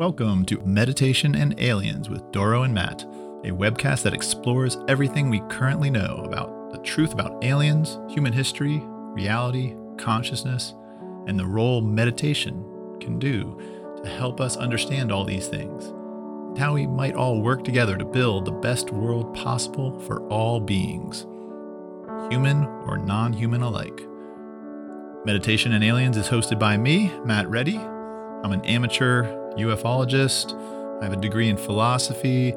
Welcome to Meditation and Aliens with Doro and Matt, a webcast that explores everything we currently know about the truth about aliens, human history, reality, consciousness, and the role meditation can do to help us understand all these things, and how we might all work together to build the best world possible for all beings, human or non human alike. Meditation and Aliens is hosted by me, Matt Ready. I'm an amateur ufologist. I have a degree in philosophy.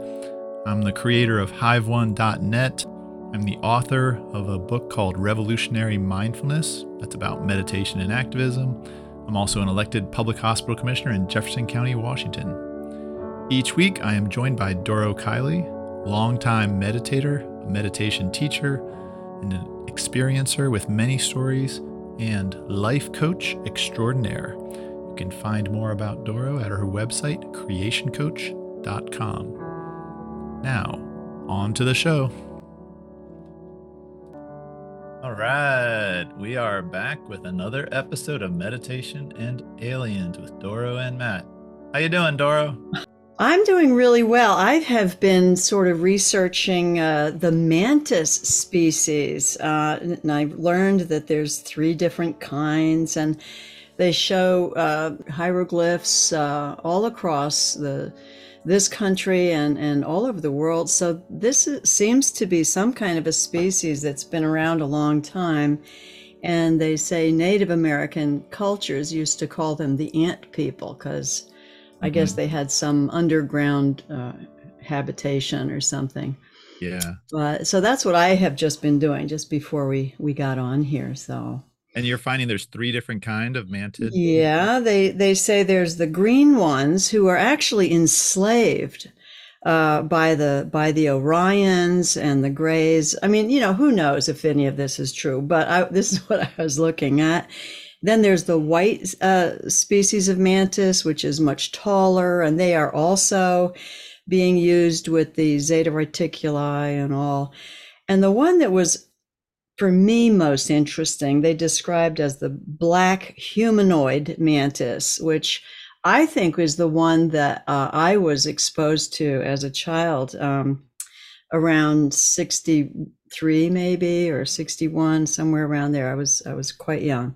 I'm the creator of HiveOne.net. I'm the author of a book called Revolutionary Mindfulness that's about meditation and activism. I'm also an elected public hospital commissioner in Jefferson County, Washington. Each week, I am joined by Doro Kiley, longtime meditator, a meditation teacher, and an experiencer with many stories and life coach extraordinaire. You can find more about Doro at her website, creationcoach.com. Now, on to the show. All right, we are back with another episode of Meditation and Aliens with Doro and Matt. How you doing, Doro? I'm doing really well. I have been sort of researching uh, the mantis species, uh, and I've learned that there's three different kinds, and they show uh, hieroglyphs uh, all across the this country and, and all over the world. So this is, seems to be some kind of a species that's been around a long time. And they say Native American cultures used to call them the ant people because I guess Mhm. they had some underground uh, habitation or something. Yeah. Uh, so that's what I have just been doing just before we we got on here. So And you're finding there's three different kind of mantid? yeah, they they say there's the green ones who are actually enslaved uh, by the by the Orions and the Greys. I mean, you know, who knows if any of this is true? But I, this is what I was looking at. Then there's the white uh, species of mantis, which is much taller, and they are also being used with the Zeta Reticuli and all. And the one that was for me most interesting, they described as the black humanoid mantis, which I think was the one that uh, I was exposed to as a child, um, around sixty-three maybe or sixty-one, somewhere around there. I was I was quite young.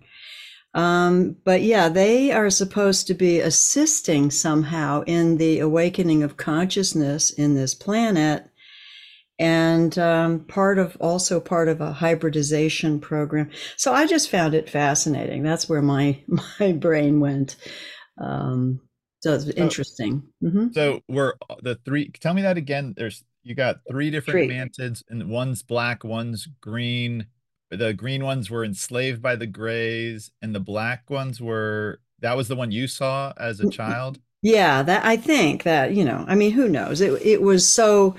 Um, but yeah, they are supposed to be assisting somehow in the awakening of consciousness in this planet and um, part of also part of a hybridization program. So I just found it fascinating. That's where my my brain went. Um, so it's interesting. hmm So we're the three. Tell me that again. There's you got three different Three. mantids, and one's black, one's green. The green ones were enslaved by the grays, and the black ones were. That was the one you saw as a child. Yeah, that I think that you know. I mean, who knows? It it was so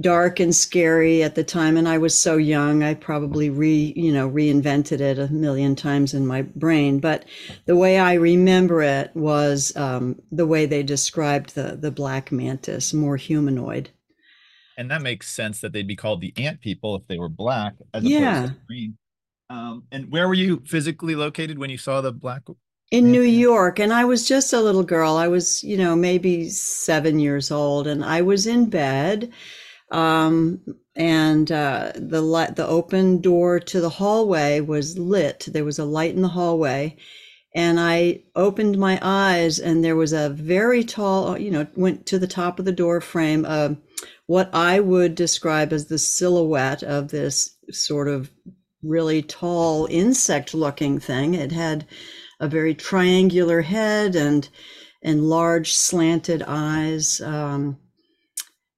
dark and scary at the time, and I was so young. I probably re you know reinvented it a million times in my brain. But the way I remember it was um, the way they described the the black mantis, more humanoid. And that makes sense that they'd be called the ant people if they were black as Yeah. opposed to green. Um, and where were you physically located when you saw the black? in New York, and I was just a little girl. I was, you know, maybe seven years old, and I was in bed. Um, and uh, the light, the open door to the hallway was lit. There was a light in the hallway, and I opened my eyes, and there was a very tall, you know, went to the top of the door frame. Uh, what I would describe as the silhouette of this sort of really tall insect-looking thing. It had a very triangular head and and large slanted eyes. Um,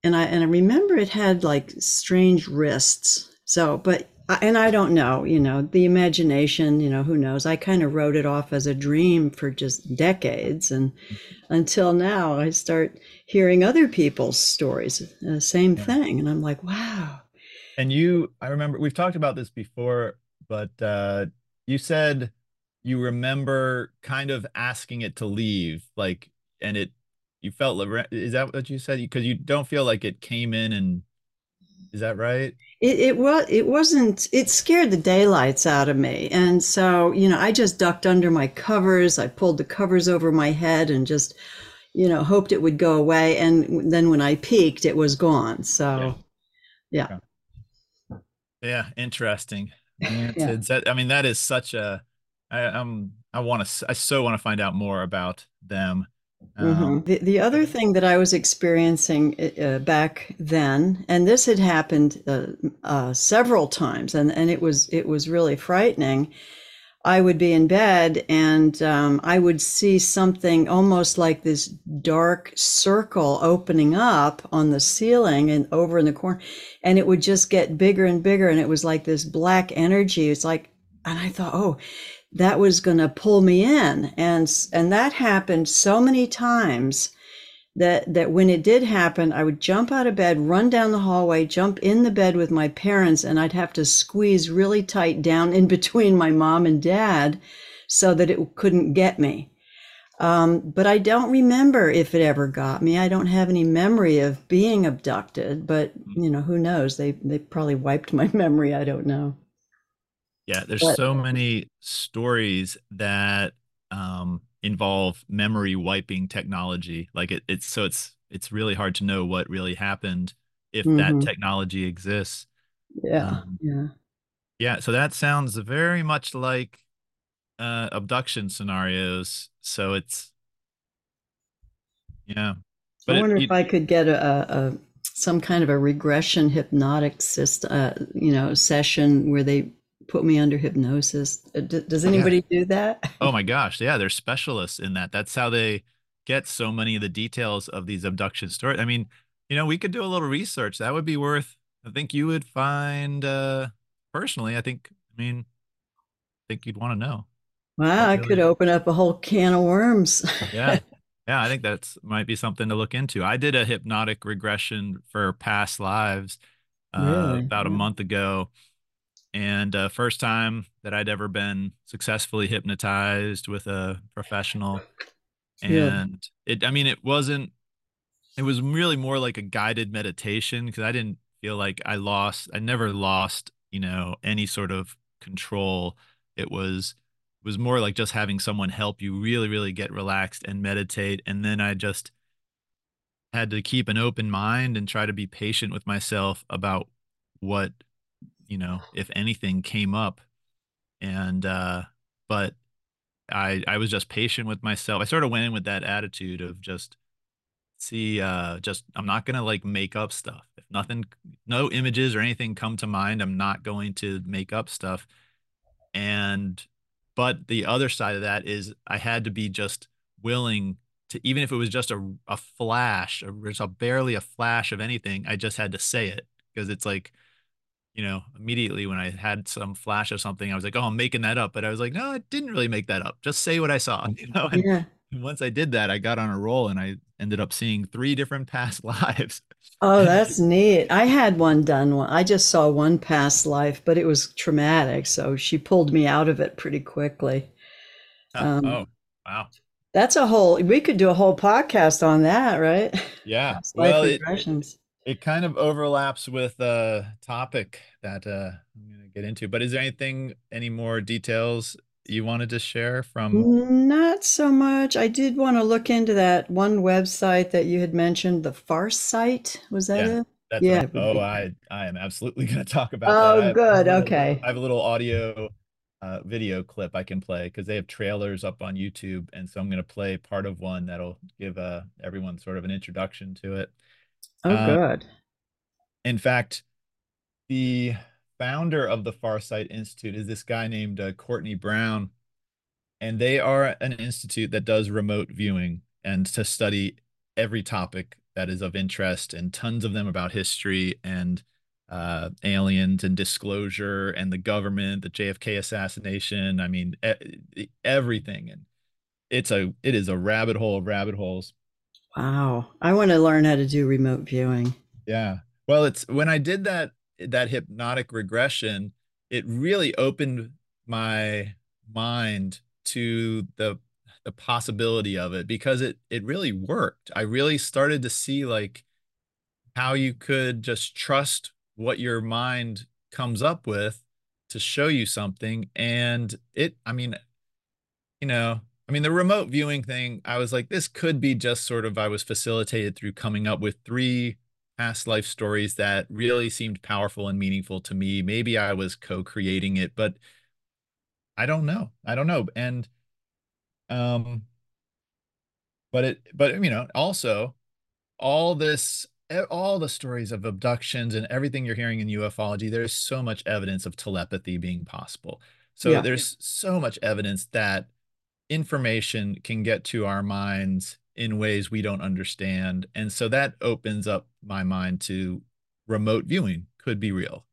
and I and I remember it had like strange wrists. So, but and I don't know, you know, the imagination, you know, who knows? I kind of wrote it off as a dream for just decades, and until now, I start hearing other people's stories, uh, same Yeah. thing, and I'm like, wow. And you, I remember we've talked about this before, but uh, you said you remember kind of asking it to leave, like, and it, you felt, is that what you said? Because you don't feel like it came in and, is that right? It, it was it wasn't it scared the daylights out of me and so you know I just ducked under my covers I pulled the covers over my head and just you know, hoped it would go away. And then when I peeked it was gone. So, yeah. Yeah, yeah interesting. Yeah. I mean, that is such a. I, I'm. I want to. I so want to find out more about them. Mm-hmm. Um, the, the other thing that I was experiencing uh, back then, and this had happened uh, uh, several times, and, and it was it was really frightening, I would be in bed and um, I would see something almost like this dark circle opening up on the ceiling and over in the corner. And it would just get bigger and bigger. And it was like this black energy. It's like, and I thought, oh, that was going to pull me in. And, and that happened so many times that that when it did happen, I would jump out of bed, run down the hallway, jump in the bed with my parents, and I'd have to squeeze really tight down in between my mom and dad so that it couldn't get me. Um, but I don't remember if it ever got me. I don't have any memory of being abducted, but you know, who knows? They they probably wiped my memory. I don't know. Yeah, there's but, so many stories that um, involve memory wiping technology. Like it, it's so it's it's really hard to know what really happened if mm-hmm. that technology exists. Yeah, um, yeah, yeah. So that sounds very much like uh, abduction scenarios. So it's yeah. But I wonder it, if I could get a, a, some kind of a regression hypnotic system, uh, you know, session where they put me under hypnosis. Uh, does anybody yeah. do that? oh my gosh, yeah, they're specialists in that. That's how they get so many of the details of these abduction stories. I mean, you know, we could do a little research. That would be worth. I think you would find uh personally. I think. I mean, I think you'd want to know. Wow, I could open up a whole can of worms. yeah. Yeah, I think that's might be something to look into. I did a hypnotic regression for past lives uh, really? about a month ago and uh, first time that I'd ever been successfully hypnotized with a professional. And yeah. it, I mean, it wasn't, it was really more like a guided meditation because I didn't feel like I lost, I never lost, you know, any sort of control. It was, it was more like just having someone help you really, really get relaxed and meditate. And then I just had to keep an open mind and try to be patient with myself about what you know, if anything came up. And uh but I I was just patient with myself. I sort of went in with that attitude of just see uh just I'm not going to like make up stuff. If nothing no images or anything come to mind, I'm not going to make up stuff. And but the other side of that is I had to be just willing to even if it was just a a flash, or just a barely a flash of anything, I just had to say it because it's like you know, immediately when I had some flash of something, I was like, oh, I'm making that up. But I was like, no, I didn't really make that up. Just say what I saw, you know? And, yeah. once I did that, I got on a roll and I ended up seeing three different past lives. oh, that's neat. I had one done. I just saw one past life, but it was traumatic. So she pulled me out of it pretty quickly. Oh, um, oh wow. That's a whole, we could do a whole podcast on that, right? Yeah. well, it, it kind of overlaps with a topic that uh, I'm going to get into. But is there anything, any more details you wanted to share from? Not so much. I did want to look into that one website that you had mentioned, the Farsight. Was that yeah, it? That's yeah. Right. Oh, I I am absolutely going to talk about. Oh, that. good. Little, okay. I have a little audio uh, video clip I can play because they have trailers up on YouTube, and so I'm going to play part of one that'll give uh, everyone sort of an introduction to it. Oh, uh, good. In fact, the founder of the Farsight Institute is this guy named uh, Courtney Brown, and they are an institute that does remote viewing and to study every topic that is of interest, and tons of them about history and uh, aliens and disclosure and the government, the JFK assassination. I mean, e- everything, and it's a it is a rabbit hole of rabbit holes. Wow. I want to learn how to do remote viewing. Yeah. Well, it's when I did that that hypnotic regression, it really opened my mind to the the possibility of it because it it really worked. I really started to see like how you could just trust what your mind comes up with to show you something and it I mean you know I mean, the remote viewing thing, I was like, this could be just sort of, I was facilitated through coming up with three past life stories that really seemed powerful and meaningful to me. Maybe I was co-creating it, but I don't know. I don't know. And, um, but it, but you know, also all this, all the stories of abductions and everything you're hearing in ufology, there's so much evidence of telepathy being possible. So Yeah. there's so much evidence that information can get to our minds in ways we don't understand. And so that opens up my mind to remote viewing could be real.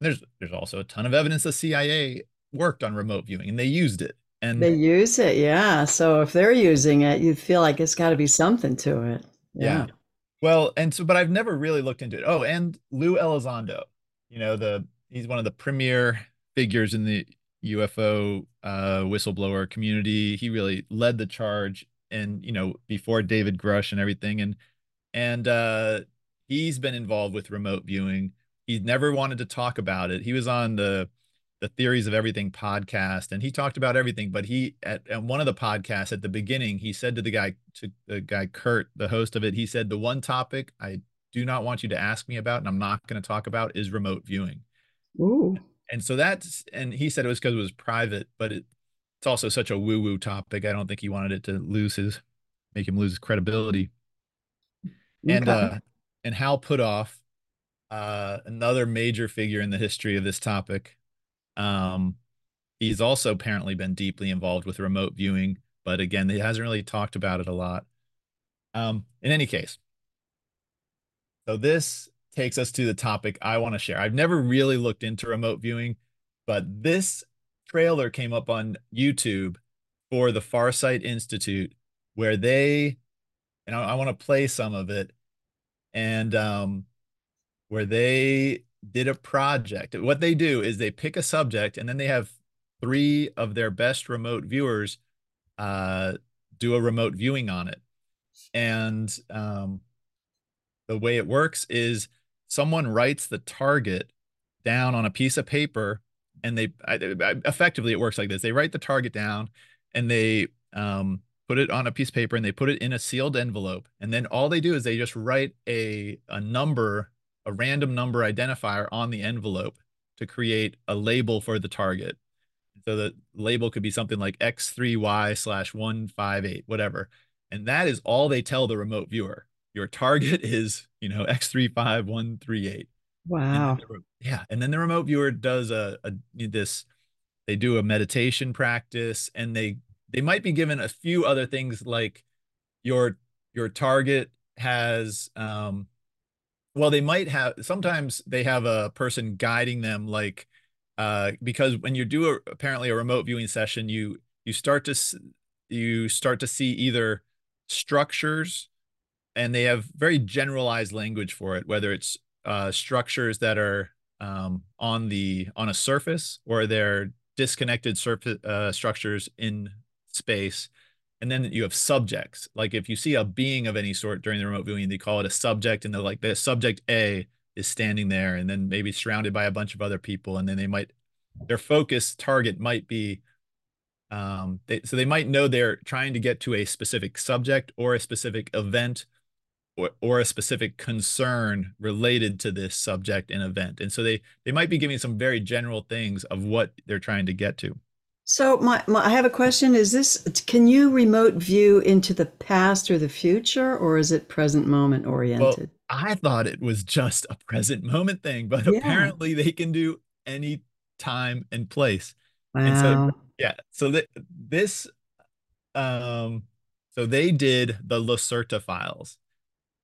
There's there's also a ton of evidence the CIA worked on remote viewing and they used it. And They use it, yeah. So if they're using it, you feel like it's got to be something to it. yeah. Yeah. Well, and so but I've never really looked into it. Oh, and Lue Elizondo, you know, the he's one of the premier figures in the UFO uh, whistleblower community. He really led the charge, and you know, before David Grusch and everything, and and uh, he's been involved with remote viewing. He never wanted to talk about it. He was on the the Theories of Everything podcast, and he talked about everything. But he at, at one of the podcasts at the beginning, he said to the guy to the guy Kurt, the host of it, he said, "The one topic I do not want you to ask me about, and I'm not going to talk about, is remote viewing." Ooh. and so that's and he said it was because it was private but it, it's also such a woo woo topic i don't think he wanted it to lose his make him lose his credibility. And uh and hal puthoff uh another major figure in the history of this topic. Um he's also apparently been deeply involved with remote viewing but again he hasn't really talked about it a lot. Um in any case. So this takes us to the topic I want to share. I've never really looked into remote viewing, but this trailer came up on YouTube for the Farsight Institute where they, and I, I want to play some of it, and um, where they did a project. What they do is they pick a subject and then they have three of their best remote viewers uh, do a remote viewing on it. And um, the way it works is someone writes the target down on a piece of paper and they I, I, effectively it works like this. They write the target down and they um, put it on a piece of paper and they put it in a sealed envelope. And then all they do is they just write a a number a random number identifier on the envelope to create a label for the target. So the label could be something like x3y slash 158 whatever. And that is all they tell the remote viewer. Your target is you know x35138 Wow. and yeah and then the remote viewer does a, a this they do a meditation practice and they they might be given a few other things like your your target has um well they might have sometimes they have a person guiding them like uh because when you do a, apparently a remote viewing session you you start to you start to see either structures and they have very generalized language for it whether it's uh, structures that are um, on the on a surface or they're disconnected surface uh, structures in space. And then you have subjects. Like if you see a being of any sort during the remote viewing they call it a subject and they're like the subject a is standing there and then maybe surrounded by a bunch of other people and then they might their focus target might be um they, so they might know they're trying to get to a specific subject or a specific event or, or a specific concern related to this subject and event. And so they they might be giving some very general things of what they're trying to get to. So my, my I have a question. Is this can you remote view into the past or the future, or is it present moment Well, oriented? I thought it was just a present moment thing, but Yeah. apparently they can do any time and place. And so Wow. yeah, so th this um so they did the Lacerta files.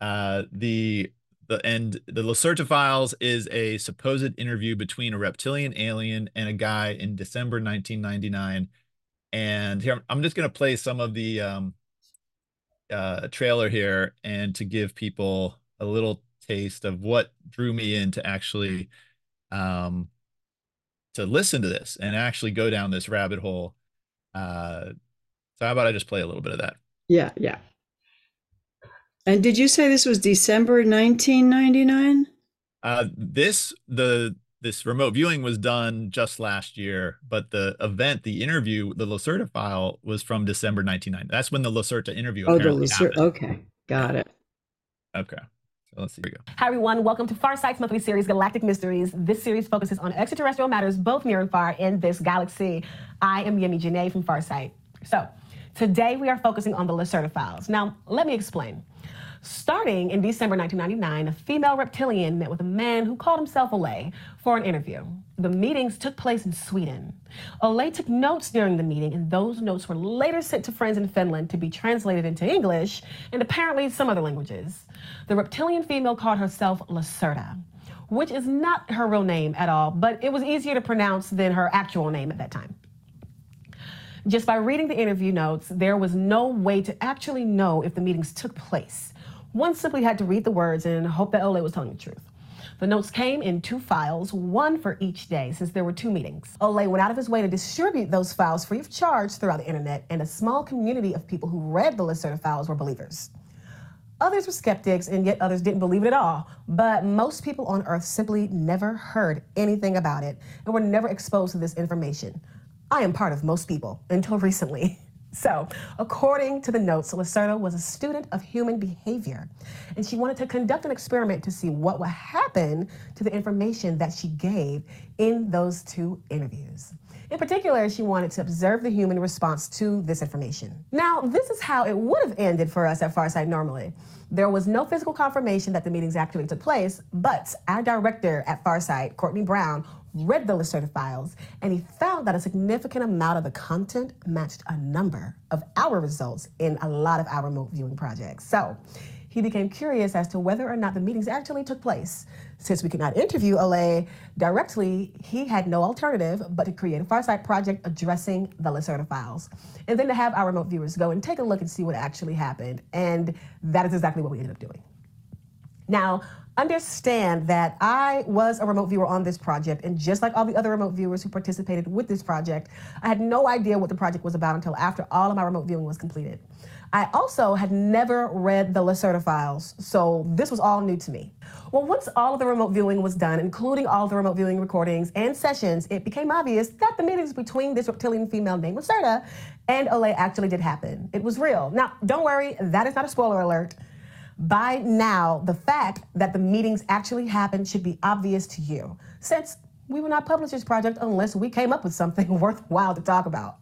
Uh the the and the Lacerta files is a supposed interview between a reptilian alien and a guy in December 1999. And here I'm just gonna play some of the um uh trailer here and to give people a little taste of what drew me in to actually um to listen to this and actually go down this rabbit hole. Uh so how about I just play a little bit of that? Yeah, yeah. And did you say this was December 1999? Uh, this the this remote viewing was done just last year, but the event, the interview, the Lacerta file was from December 1990. That's when the Lacerta interview. Oh, the Lacerta. Okay, got it. Okay. So let's see. Here we go. Hi, everyone. Welcome to Farsight's monthly series, Galactic Mysteries. This series focuses on extraterrestrial matters, both near and far, in this galaxy. I am Yemi Janae from Farsight. So, today we are focusing on the Lacerta files. Now, let me explain. Starting in December 1999, a female reptilian met with a man who called himself Ole for an interview. The meetings took place in Sweden. Ole took notes during the meeting, and those notes were later sent to friends in Finland to be translated into English and apparently some other languages. The reptilian female called herself Lacerta, which is not her real name at all, but it was easier to pronounce than her actual name at that time. Just by reading the interview notes, there was no way to actually know if the meetings took place. One simply had to read the words and hope that Ole was telling the truth. The notes came in two files, one for each day, since there were two meetings. Ole went out of his way to distribute those files free of charge throughout the internet, and a small community of people who read the Lacerta files were believers. Others were skeptics, and yet others didn't believe it at all. But most people on Earth simply never heard anything about it and were never exposed to this information. I am part of most people until recently. So, according to the notes, Lacerta was a student of human behavior, and she wanted to conduct an experiment to see what would happen to the information that she gave in those two interviews. In particular, she wanted to observe the human response to this information. Now, this is how it would have ended for us at Farsight normally. There was no physical confirmation that the meetings actually took place, but our director at Farsight, Courtney Brown, read the Lacerta files, and he found that a significant amount of the content matched a number of our results in a lot of our remote viewing projects. So he became curious as to whether or not the meetings actually took place. Since we could not interview Ole directly, he had no alternative but to create a Farsight project addressing the Lacerta files. And then to have our remote viewers go and take a look and see what actually happened. And that is exactly what we ended up doing. Now, understand that I was a remote viewer on this project, and just like all the other remote viewers who participated with this project, I had no idea what the project was about until after all of my remote viewing was completed. I also had never read the Lacerta files, so this was all new to me. Well, once all of the remote viewing was done, including all the remote viewing recordings and sessions, it became obvious that the meetings between this reptilian female named Lacerta and Ole actually did happen. It was real. Now, don't worry, that is not a spoiler alert. By now, the fact that the meetings actually happened should be obvious to you, since we would not publish this project unless we came up with something worthwhile to talk about.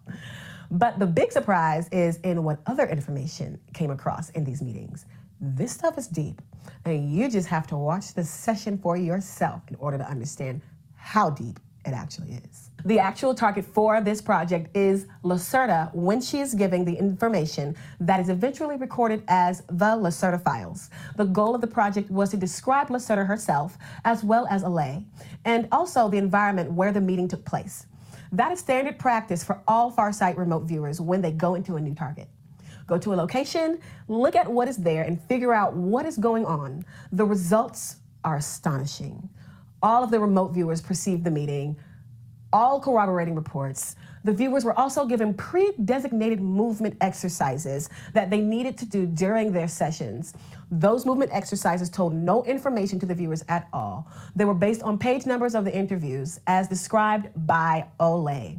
But the big surprise is in what other information came across in these meetings. This stuff is deep, and you just have to watch the session for yourself in order to understand how deep it actually is. The actual target for this project is Lacerta when she is giving the information that is eventually recorded as the Lacerta files. The goal of the project was to describe Lacerta herself as well as Ole, and also the environment where the meeting took place. That is standard practice for all Farsight remote viewers when they go into a new target. Go to a location, look at what is there, and figure out what is going on. The results are astonishing. All of the remote viewers perceived the meeting, all corroborating reports. The viewers were also given pre designated movement exercises that they needed to do during their sessions. Those movement exercises told no information to the viewers at all. They were based on page numbers of the interviews as described by Ole.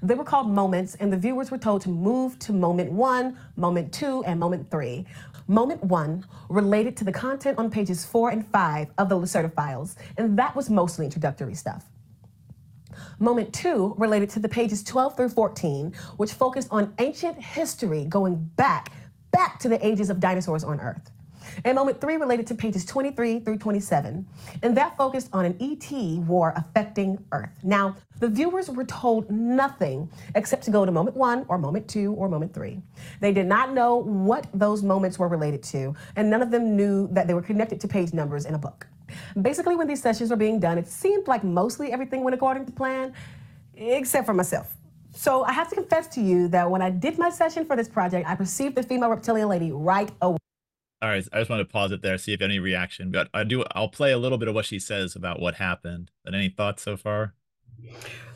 They were called moments, and the viewers were told to move to moment one, moment two, and moment three. Moment one related to the content on pages four and five of the Lacerta files, and that was mostly introductory stuff. Moment two related to the pages 12 through 14, which focused on ancient history going back, back to the ages of dinosaurs on Earth. And moment three related to pages 23 through 27, and that focused on an ET war affecting Earth. Now, the viewers were told nothing except to go to moment one or moment two or moment three. They did not know what those moments were related to, and none of them knew that they were connected to page numbers in a book. Basically, when these sessions were being done, it seemed like mostly everything went according to plan, except for myself. So I have to confess to you that when I did my session for this project, I perceived the female reptilian lady right away. All right, I just want to pause it there, see if any reaction. But I do. I'll play a little bit of what she says about what happened. But any thoughts so far?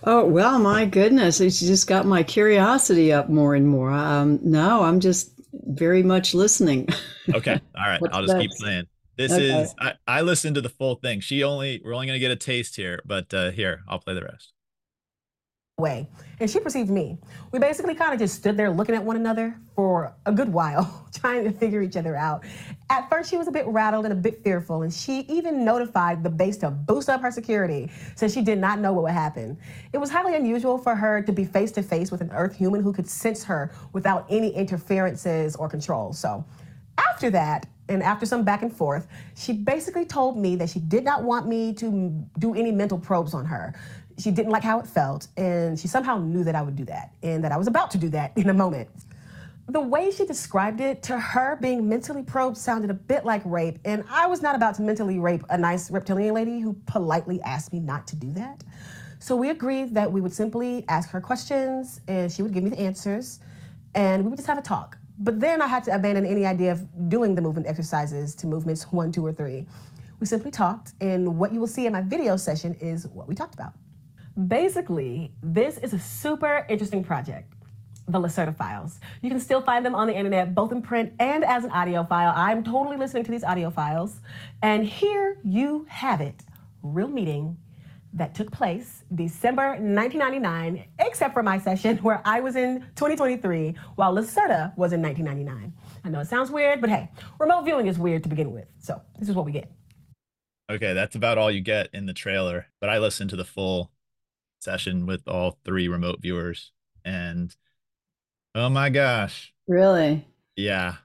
Oh well, my goodness, it's just got my curiosity up more and more. Um, no, I'm just very much listening. Okay, all right, I'll just keep playing. This okay. is I, I listened to the full thing. She only we're only gonna get a taste here, but uh, here I'll play the rest way. And she perceived me. We basically kind of just stood there looking at one another for a good while, trying to figure each other out. At first, she was a bit rattled and a bit fearful, and she even notified the base to boost up her security since she did not know what would happen. It was highly unusual for her to be face to face with an Earth human who could sense her without any interferences or control. So, after that, and after some back and forth, she basically told me that she did not want me to do any mental probes on her she didn't like how it felt, and she somehow knew that I would do that and that I was about to do that in a moment. The way she described it, to her, being mentally probed sounded a bit like rape, and I was not about to mentally rape a nice reptilian lady who politely asked me not to do that. So we agreed that we would simply ask her questions and she would give me the answers, and we would just have a talk. But then I had to abandon any idea of doing the movement exercises to movements one, two, or three. We simply talked, and what you will see in my video session is what we talked about. Basically, this is a super interesting project the Lacerta files. You can still find them on the internet, both in print and as an audio file. I'm totally listening to these audio files. And here you have it real meeting that took place December 1999, except for my session where I was in 2023 while Lacerta was in 1999. I know it sounds weird, but hey, remote viewing is weird to begin with. So this is what we get. Okay, that's about all you get in the trailer, but I listened to the full session with all three remote viewers and oh my gosh really yeah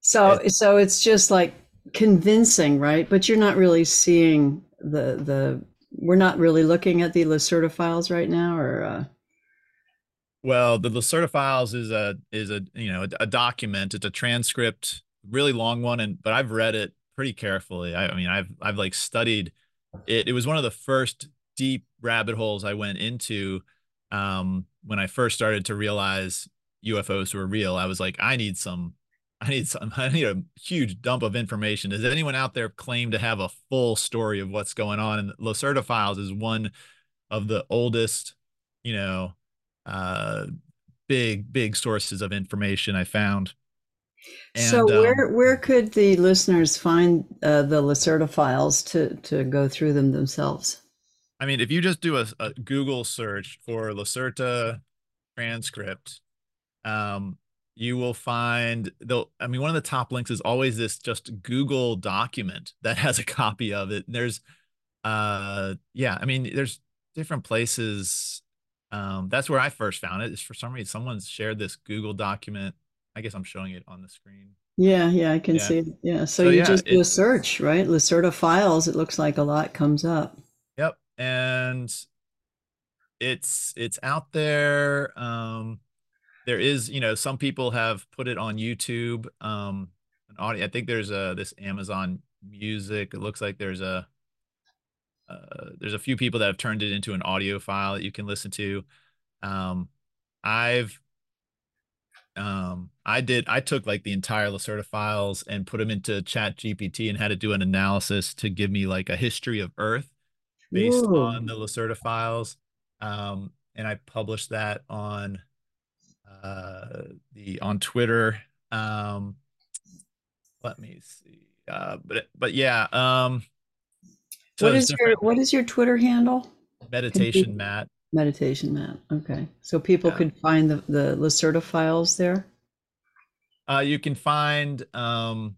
so it's, so it's just like convincing right but you're not really seeing the the we're not really looking at the lacerta files right now or uh... well the lacerta files is a is a you know a, a document. It's a transcript really long one and but i've read it pretty carefully. I, I mean i've i've like studied it. It was one of the first deep rabbit holes I went into um, when I first started to realize UFOs were real. I was like, I need some, I need some, I need a huge dump of information. Does anyone out there claim to have a full story of what's going on? And Lacerta Files is one of the oldest, you know, uh, big, big sources of information I found. And, so where um, where could the listeners find uh, the Lacerta files to to go through them themselves? I mean, if you just do a, a Google search for Lacerta transcript, um, you will find the. I mean, one of the top links is always this just Google document that has a copy of it. and there's, uh, yeah, I mean, there's different places. Um, that's where I first found it. Is for some reason someone's shared this Google document. I guess I'm showing it on the screen. Yeah, yeah, I can yeah. see it. Yeah, so, so you yeah, just do a search, right? Lacerta files. It looks like a lot comes up Yep. and it's it's out there um there is you know some people have put it on youtube um an audio i think there's a this amazon music it looks like there's a uh, there's a few people that have turned it into an audio file that you can listen to um i've um i did i took like the entire lacerta files and put them into chat gpt and had to do an analysis to give me like a history of earth based Whoa. on the Lacerta files. Um, and I published that on uh, the on Twitter. Um, let me see. Uh, but but yeah. Um, so what is your what is your Twitter handle? Meditation Matt. Meditation Matt. Okay, so people yeah. could find the the Lacerta files there. Uh, you can find um,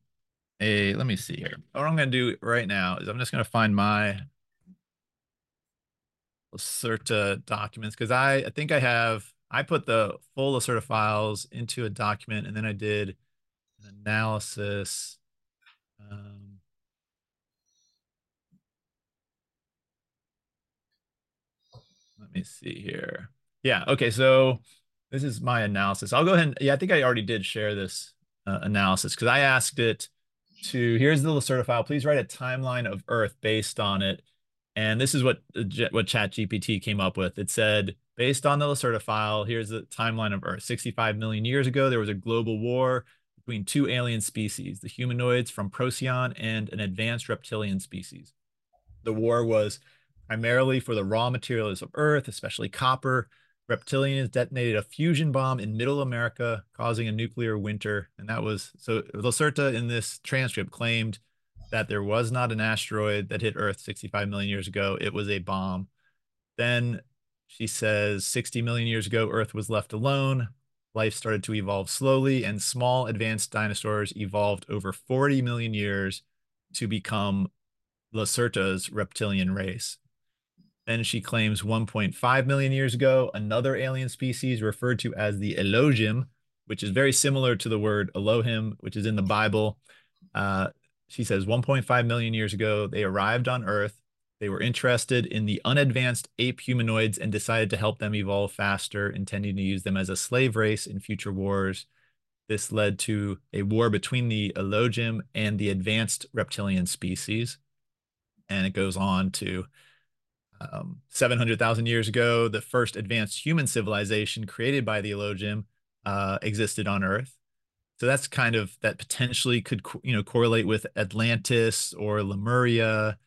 a. Let me see here. What I'm going to do right now is I'm just going to find my Lacerta documents because I, I think I have I put the full Lacerta files into a document and then I did an analysis. Um, let me see here. Yeah. Okay. So this is my analysis. I'll go ahead and yeah, I think I already did share this uh, analysis because I asked it to here's the Lacerta file. Please write a timeline of Earth based on it and this is what what Chat GPT came up with. It said, based on the Lacerta file, here's the timeline of Earth. 65 million years ago, there was a global war between two alien species, the humanoids from Procyon and an advanced reptilian species. The war was primarily for the raw materials of Earth, especially copper. Reptilians detonated a fusion bomb in middle America, causing a nuclear winter. And that was so Lacerta in this transcript claimed that there was not an asteroid that hit Earth 65 million years ago. It was a bomb. Then she says 60 million years ago, Earth was left alone. Life started to evolve slowly, and small advanced dinosaurs evolved over 40 million years to become Lacerta's reptilian race. Then she claims 1.5 million years ago, another alien species referred to as the Illojim, which is very similar to the word Elohim, which is in the Bible. Uh, she says 1.5 million years ago, they arrived on Earth. They were interested in the unadvanced ape humanoids and decided to help them evolve faster, intending to use them as a slave race in future wars. This led to a war between the Elohim and the advanced reptilian species. And it goes on to um, 700,000 years ago, the first advanced human civilization created by the Elohim uh, existed on Earth. So that's kind of that potentially could you know correlate with Atlantis or Lemuria.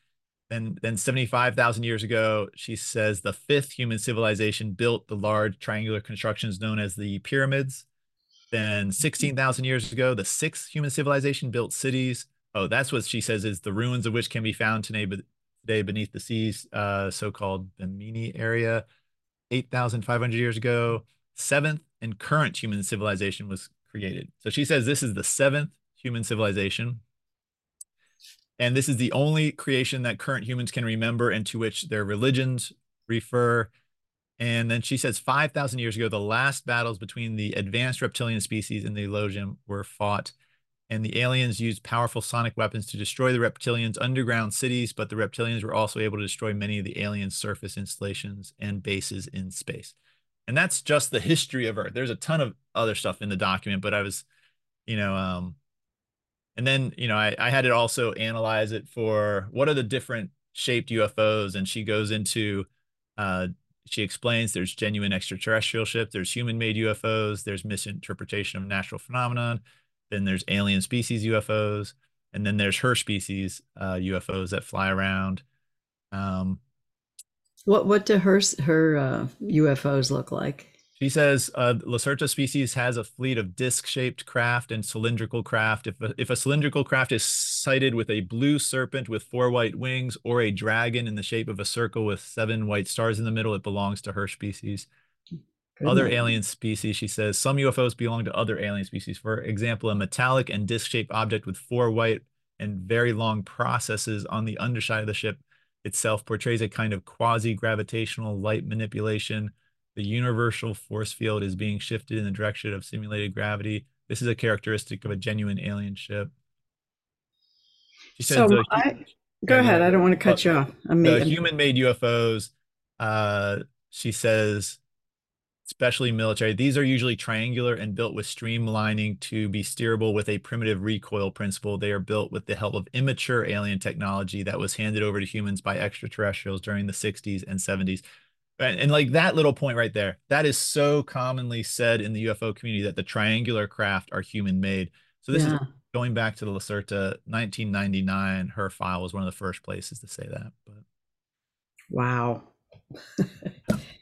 Then then 75,000 years ago, she says the fifth human civilization built the large triangular constructions known as the pyramids. Then 16,000 years ago, the sixth human civilization built cities. Oh, that's what she says is the ruins of which can be found today, today beneath the seas, uh, so-called Bimini area. 8,500 years ago, seventh and current human civilization was created. So she says this is the seventh human civilization. And this is the only creation that current humans can remember and to which their religions refer. And then she says 5,000 years ago, the last battles between the advanced reptilian species and the Elohim were fought. And the aliens used powerful sonic weapons to destroy the reptilians' underground cities, but the reptilians were also able to destroy many of the aliens' surface installations and bases in space and that's just the history of Earth. There's a ton of other stuff in the document, but I was, you know, um, and then you know I, I had to also analyze it for what are the different shaped UFOs, and she goes into, uh, she explains there's genuine extraterrestrial ships, there's human-made UFOs, there's misinterpretation of natural phenomenon, then there's alien species UFOs, and then there's her species uh, UFOs that fly around. Um, what what do her her uh, UFOs look like? She says uh, Lacerta species has a fleet of disc-shaped craft and cylindrical craft. If a, if a cylindrical craft is sighted with a blue serpent with four white wings or a dragon in the shape of a circle with seven white stars in the middle, it belongs to her species. Good other alien species, she says, some UFOs belong to other alien species. For example, a metallic and disc-shaped object with four white and very long processes on the underside of the ship itself portrays a kind of quasi-gravitational light manipulation. The universal force field is being shifted in the direction of simulated gravity. This is a characteristic of a genuine alien ship. She says so I, go ahead. I don't want to cut you off. I'm the human-made UFOs. Uh, she says especially military. These are usually triangular and built with streamlining to be steerable with a primitive recoil principle. They are built with the help of immature alien technology that was handed over to humans by extraterrestrials during the 60s and 70s. And, and like that little point right there, that is so commonly said in the UFO community that the triangular craft are human made. So this yeah. is going back to the Lacerta 1999. Her file was one of the first places to say that. But wow.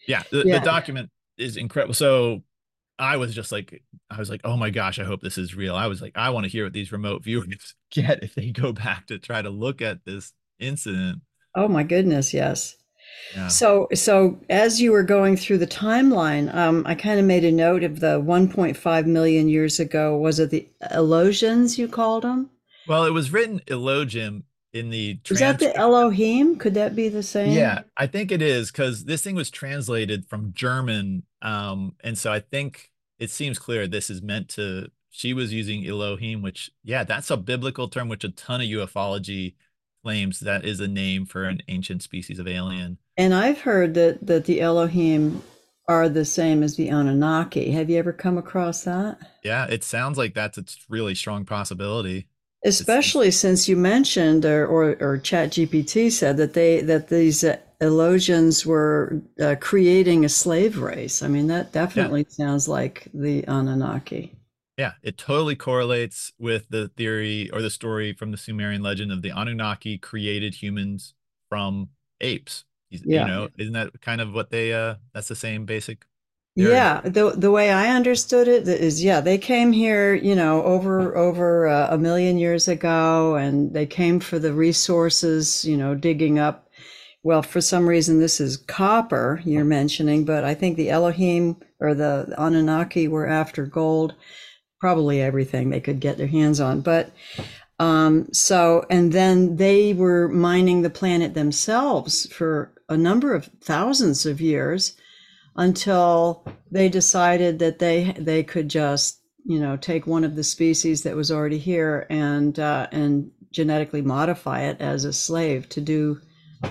yeah, the, yeah. the document is incredible. So I was just like, I was like, oh my gosh, I hope this is real. I was like, I want to hear what these remote viewers get if they go back to try to look at this incident. Oh my goodness, yes. Yeah. So, so as you were going through the timeline, um, I kind of made a note of the 1.5 million years ago. Was it the Elohim you called them? Well, it was written Elohim in the is that the Elohim? Could that be the same? Yeah, I think it is because this thing was translated from German, um, and so I think it seems clear this is meant to. She was using Elohim, which yeah, that's a biblical term, which a ton of ufology claims that is a name for an ancient species of alien. And I've heard that that the Elohim are the same as the Anunnaki. Have you ever come across that? Yeah, it sounds like that's a really strong possibility especially since you mentioned or, or, or chat gpt said that they that these uh, were uh, creating a slave race i mean that definitely yeah. sounds like the anunnaki yeah it totally correlates with the theory or the story from the sumerian legend of the anunnaki created humans from apes yeah. you know isn't that kind of what they uh that's the same basic yeah, the the way I understood it is, yeah, they came here, you know, over over uh, a million years ago, and they came for the resources, you know, digging up. Well, for some reason, this is copper you're mentioning, but I think the Elohim or the Anunnaki were after gold, probably everything they could get their hands on. But um, so, and then they were mining the planet themselves for a number of thousands of years until they decided that they they could just you know take one of the species that was already here and uh, and genetically modify it as a slave to do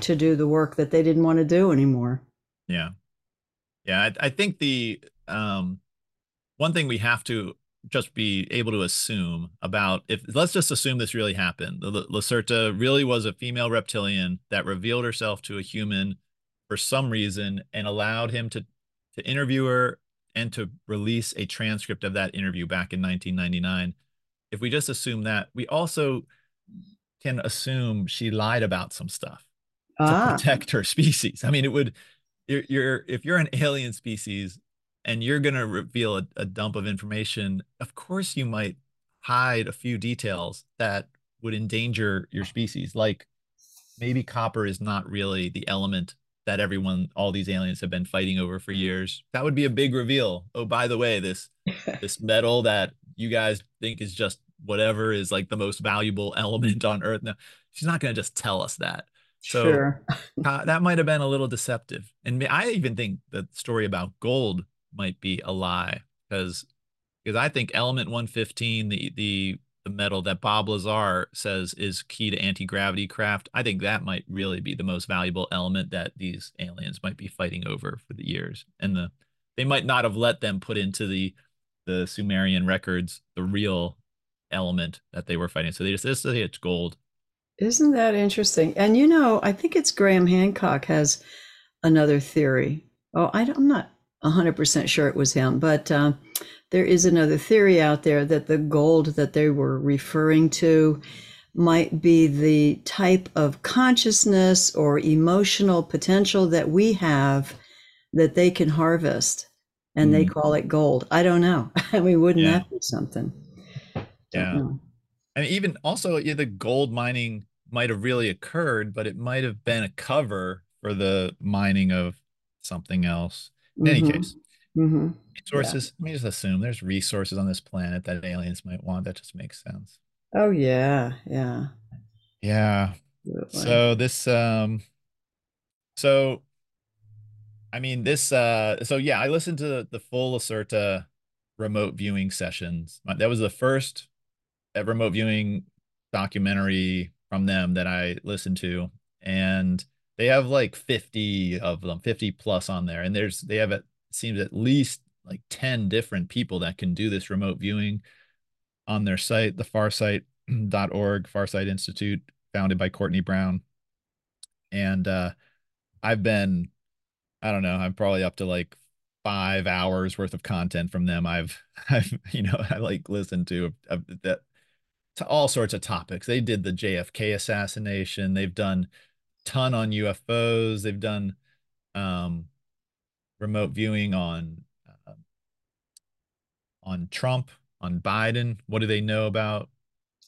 to do the work that they didn't want to do anymore. Yeah, yeah. I, I think the um, one thing we have to just be able to assume about if let's just assume this really happened. The Lacerta really was a female reptilian that revealed herself to a human for some reason and allowed him to to interview her and to release a transcript of that interview back in 1999 if we just assume that we also can assume she lied about some stuff ah. to protect her species i mean it would you're, you're if you're an alien species and you're going to reveal a, a dump of information of course you might hide a few details that would endanger your species like maybe copper is not really the element that everyone all these aliens have been fighting over for years. That would be a big reveal. Oh by the way this this metal that you guys think is just whatever is like the most valuable element on earth now she's not going to just tell us that. So sure. uh, that might have been a little deceptive. And i even think the story about gold might be a lie because because i think element 115 the the the metal that Bob Lazar says is key to anti-gravity craft. I think that might really be the most valuable element that these aliens might be fighting over for the years. And the they might not have let them put into the the Sumerian records the real element that they were fighting. So they just, say it's gold. Isn't that interesting? And you know, I think it's Graham Hancock has another theory. Oh, I am not 100% sure it was him, but uh, there is another theory out there that the gold that they were referring to might be the type of consciousness or emotional potential that we have that they can harvest and mm. they call it gold. I don't know. I mean, wouldn't yeah. that be something? yeah. Know. And even also, yeah, the gold mining might have really occurred, but it might have been a cover for the mining of something else. In mm-hmm. any case, Mm-hmm. Resources. Yeah. Let me just assume there's resources on this planet that aliens might want. That just makes sense. Oh yeah, yeah, yeah. Absolutely. So this, um, so, I mean, this, uh, so yeah, I listened to the full Lacerta remote viewing sessions. That was the first remote viewing documentary from them that I listened to, and they have like 50 of them 50 plus on there and there's they have it seems at least like 10 different people that can do this remote viewing on their site, the farsight.org, Farsight Institute, founded by Courtney Brown. And uh, I've been, I don't know, I'm probably up to like five hours worth of content from them. I've, I've, you know, I like listened to that to all sorts of topics. They did the JFK assassination. They've done ton on UFOs. They've done um, remote viewing on uh, on Trump, on Biden? What do they know about?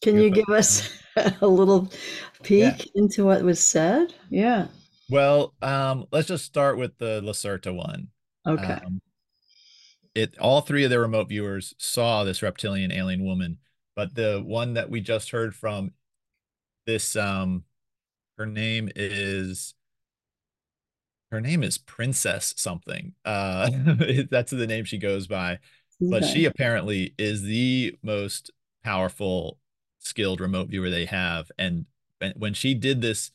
Can you give us a little peek yeah. into what was said? Yeah. Well, um, let's just start with the Lacerta one. Okay. Um, it all three of the remote viewers saw this reptilian alien woman, but the one that we just heard from, this um, her name is her name is Princess something. Uh, that's the name she goes by. But she apparently is the most powerful, skilled remote viewer they have. And when she did this,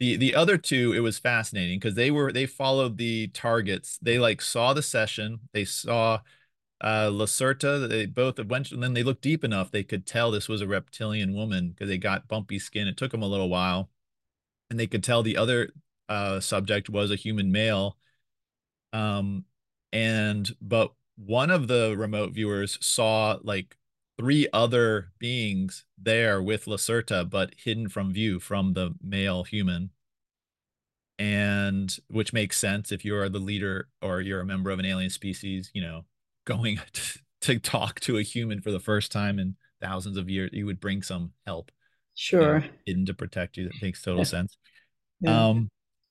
the the other two, it was fascinating because they were they followed the targets. They like saw the session. They saw uh Lacerta. They both went and then they looked deep enough. They could tell this was a reptilian woman because they got bumpy skin. It took them a little while, and they could tell the other uh, subject was a human male. Um, and but one of the remote viewers saw like three other beings there with Lacerta, but hidden from view from the male human. and which makes sense if you're the leader or you're a member of an alien species, you know, going to, to talk to a human for the first time in thousands of years, you would bring some help. Sure. You know, in to protect you. That makes total sense. Yeah. Um,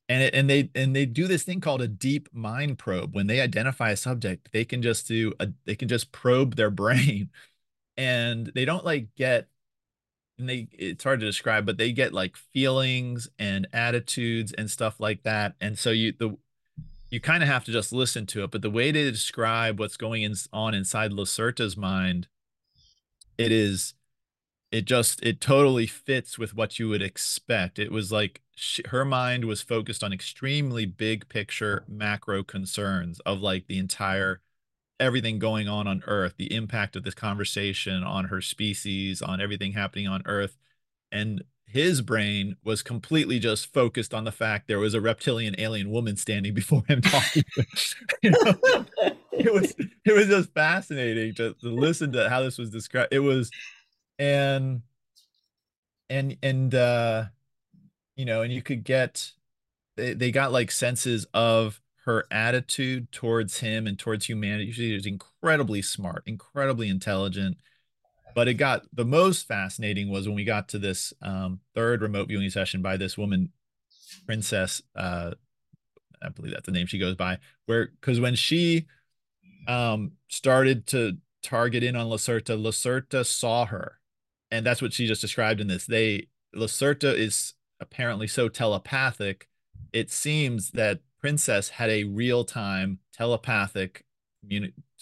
and it, and they and they do this thing called a deep mind probe. When they identify a subject, they can just do a they can just probe their brain, and they don't like get and they it's hard to describe but they get like feelings and attitudes and stuff like that and so you the you kind of have to just listen to it but the way they describe what's going in, on inside Lacerta's mind it is it just it totally fits with what you would expect it was like she, her mind was focused on extremely big picture macro concerns of like the entire everything going on on Earth, the impact of this conversation on her species, on everything happening on Earth. And his brain was completely just focused on the fact there was a reptilian alien woman standing before him talking. you know? it was it was just fascinating to, to listen to how this was described. It was and and and uh you know, and you could get they, they got like senses of her attitude towards him and towards humanity. She was incredibly smart, incredibly intelligent. But it got the most fascinating was when we got to this um, third remote viewing session by this woman, Princess. Uh, I believe that's the name she goes by. Where because when she um, started to target in on Lacerta, Lacerta saw her, and that's what she just described in this. They Lacerta is apparently so telepathic. It seems that Princess had a real time telepathic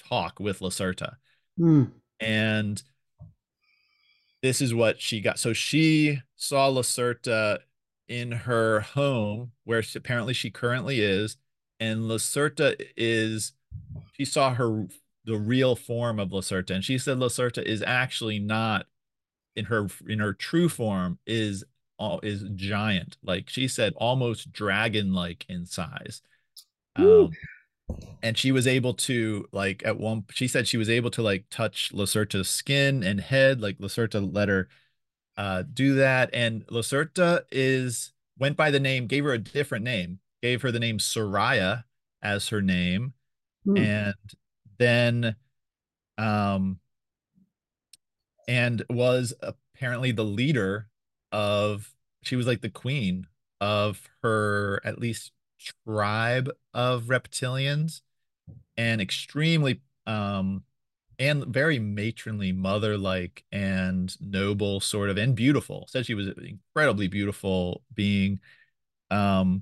talk with Lacerta. Mm. And this is what she got. So she saw Lacerta in her home, where she, apparently she currently is. And Lacerta is, she saw her, the real form of Lacerta. And she said Lacerta is actually not in her, in her true form, is all is giant. Like she said, almost dragon like in size. Um, and she was able to like at one she said she was able to like touch Lacerta's skin and head. Like Lacerta let her uh do that. And Lacerta is went by the name, gave her a different name, gave her the name Soraya as her name. Mm. And then um and was apparently the leader of she was like the queen of her at least tribe of reptilians and extremely um and very matronly mother-like and noble sort of and beautiful. Said she was an incredibly beautiful being um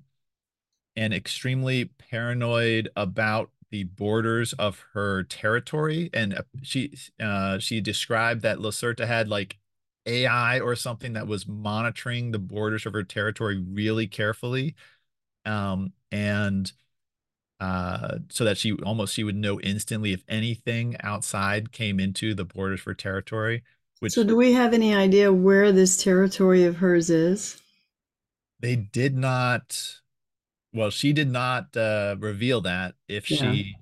and extremely paranoid about the borders of her territory and uh, she uh she described that Lacerta had like AI or something that was monitoring the borders of her territory really carefully. Um, and uh, so that she almost she would know instantly if anything outside came into the borders for territory. Which so, do we have any idea where this territory of hers is? They did not. Well, she did not uh, reveal that if yeah. she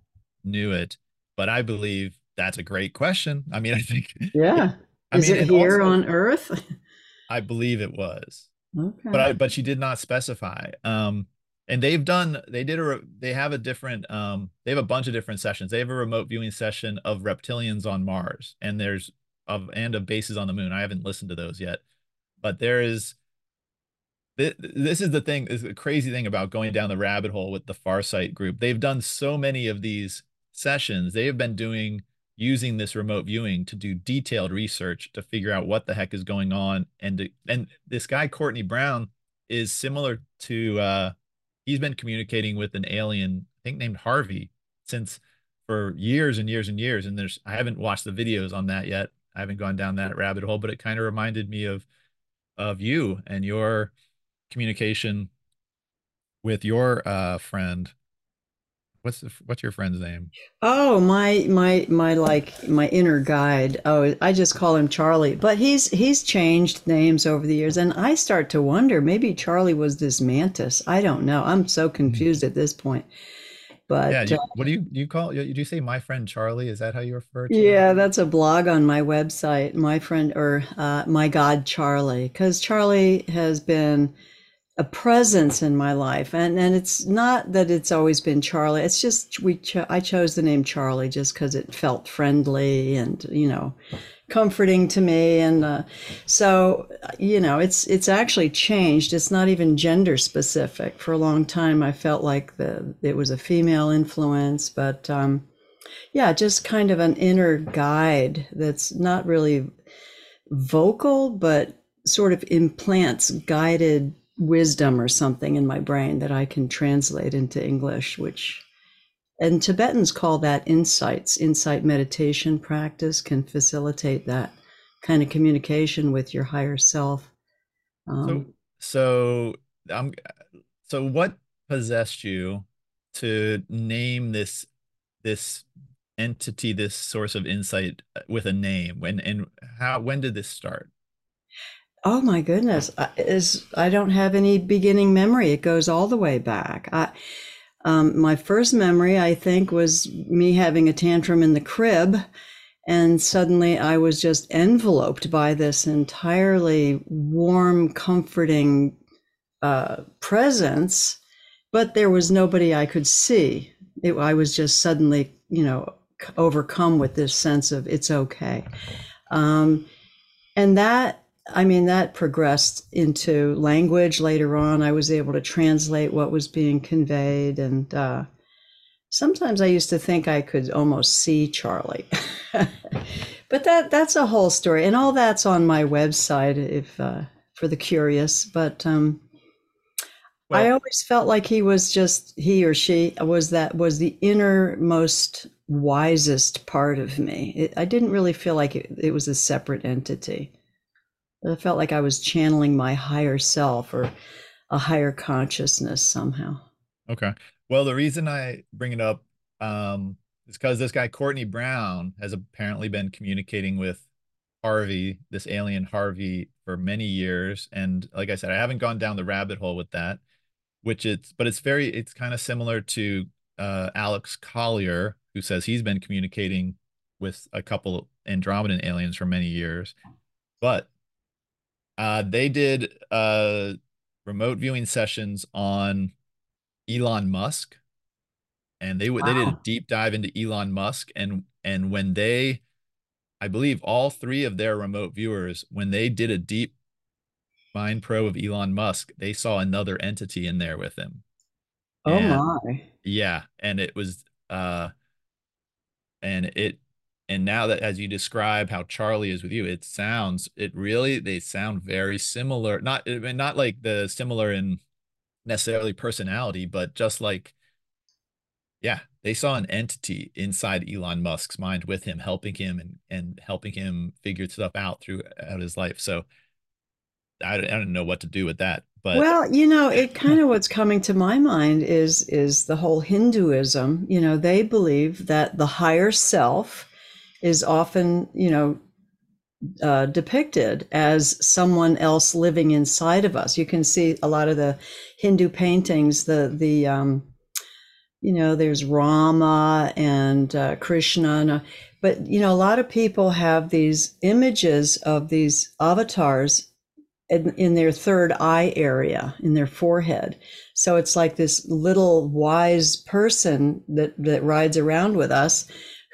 knew it, but I believe that's a great question. I mean, I think yeah. I Is mean, it here also, on Earth? I believe it was. Okay. But I, but she did not specify. Um, and they've done they did a they have a different um they have a bunch of different sessions. They have a remote viewing session of reptilians on Mars, and there's of and of bases on the moon. I haven't listened to those yet, but there is. This is the thing. Is the crazy thing about going down the rabbit hole with the Farsight group. They've done so many of these sessions. They have been doing using this remote viewing to do detailed research to figure out what the heck is going on and to, and this guy courtney brown is similar to uh he's been communicating with an alien i think named harvey since for years and years and years and there's i haven't watched the videos on that yet i haven't gone down that rabbit hole but it kind of reminded me of of you and your communication with your uh friend what's the, what's your friend's name? Oh, my my my like my inner guide. Oh, I just call him Charlie, but he's he's changed names over the years, and I start to wonder maybe Charlie was this mantis. I don't know. I'm so hmm. confused at this point. But yeah, you, uh, what do you you call? You, do you say my friend Charlie? Is that how you refer to? It? Yeah, him? that's a blog on my website. My friend or uh, my God Charlie, because Charlie has been a presence in my life. And and it's not that it's always been charlie. It's just we cho- i chose the name charlie just because it felt friendly and you know comforting to me. And uh, so you know it's it's actually changed. It's not even gender specific. For a long time i felt like the it was a female influence but um, yeah just kind of an inner guide that's not really vocal but sort of implants guided wisdom or something in my brain that I can translate into English, which and Tibetans call that insights. Insight meditation practice can facilitate that kind of communication with your higher self. Um, so, so um, so what possessed you to name this this entity, this source of insight uh, with a name? When and how? When did this start? Oh my goodness, is I don't have any beginning memory. It goes all the way back. I, um, my first memory, I think, was me having a tantrum in the crib, and suddenly I was just enveloped by this entirely warm, comforting uh, presence, but there was nobody I could see. It, I was just suddenly, you know, overcome with this sense of it's okay, um, and that I mean, that progressed into language later on. I was able to translate what was being conveyed. And uh, sometimes I used to think I could almost see Charlie. but that that's a whole story. And all that's on my website if uh, for the curious. But um, well, I always felt like he was just, he or she was that, was the innermost, wisest part of me. It, I didn't really feel like it, it was a separate entity. I felt like I was channeling my higher self or a higher consciousness somehow. Okay. Well, the reason I bring it up um, is because this guy, Courtney Brown, has apparently been communicating with Harvey, this alien Harvey, for many years. And like I said, I haven't gone down the rabbit hole with that, which it's, but it's very, it's kind of similar to uh, Alex Collier, who says he's been communicating with a couple Andromedan aliens for many years. But uh, they did uh, remote viewing sessions on Elon Musk, and they wow. they did a deep dive into Elon Musk, and and when they, I believe all three of their remote viewers, when they did a deep mind probe of Elon Musk, they saw another entity in there with him. Oh and, my! Yeah, and it was uh, and it and now that as you describe how Charlie is with you, it sounds it really they sound very similar. Not I mean, not like the similar in necessarily personality, but just like yeah, they saw an entity inside Elon Musk's mind with him, helping him and and helping him figure stuff out throughout his life. So I, I don't know what to do with that. But well, you know, it kind of what's coming to my mind is is the whole Hinduism. You know, they believe that the higher self is often, you know, uh, depicted as someone else living inside of us. You can see a lot of the Hindu paintings, the the um, you know, there's Rama and uh, Krishna, and, uh, but you know, a lot of people have these images of these avatars in, in their third eye area, in their forehead. So it's like this little wise person that that rides around with us